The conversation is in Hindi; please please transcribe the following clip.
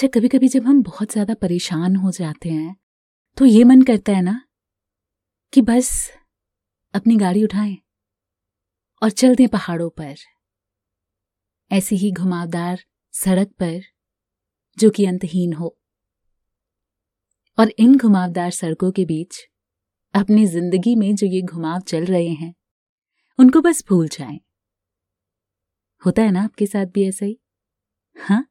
अच्छा कभी कभी जब हम बहुत ज़्यादा परेशान हो जाते हैं तो ये मन करता है ना, कि बस अपनी गाड़ी उठाएँ और चल दें पहाड़ों पर। ऐसी ही घुमावदार सड़क पर, जो कि अंतहीन हो। और इन घुमावदार सड़कों के बीच, अपनी ज़िंदगी में जो ये घुमाव चल रहे हैं, उनको बस भूल जाएँ। होता है ना आपके साथ भी ऐसा ही? हाँ?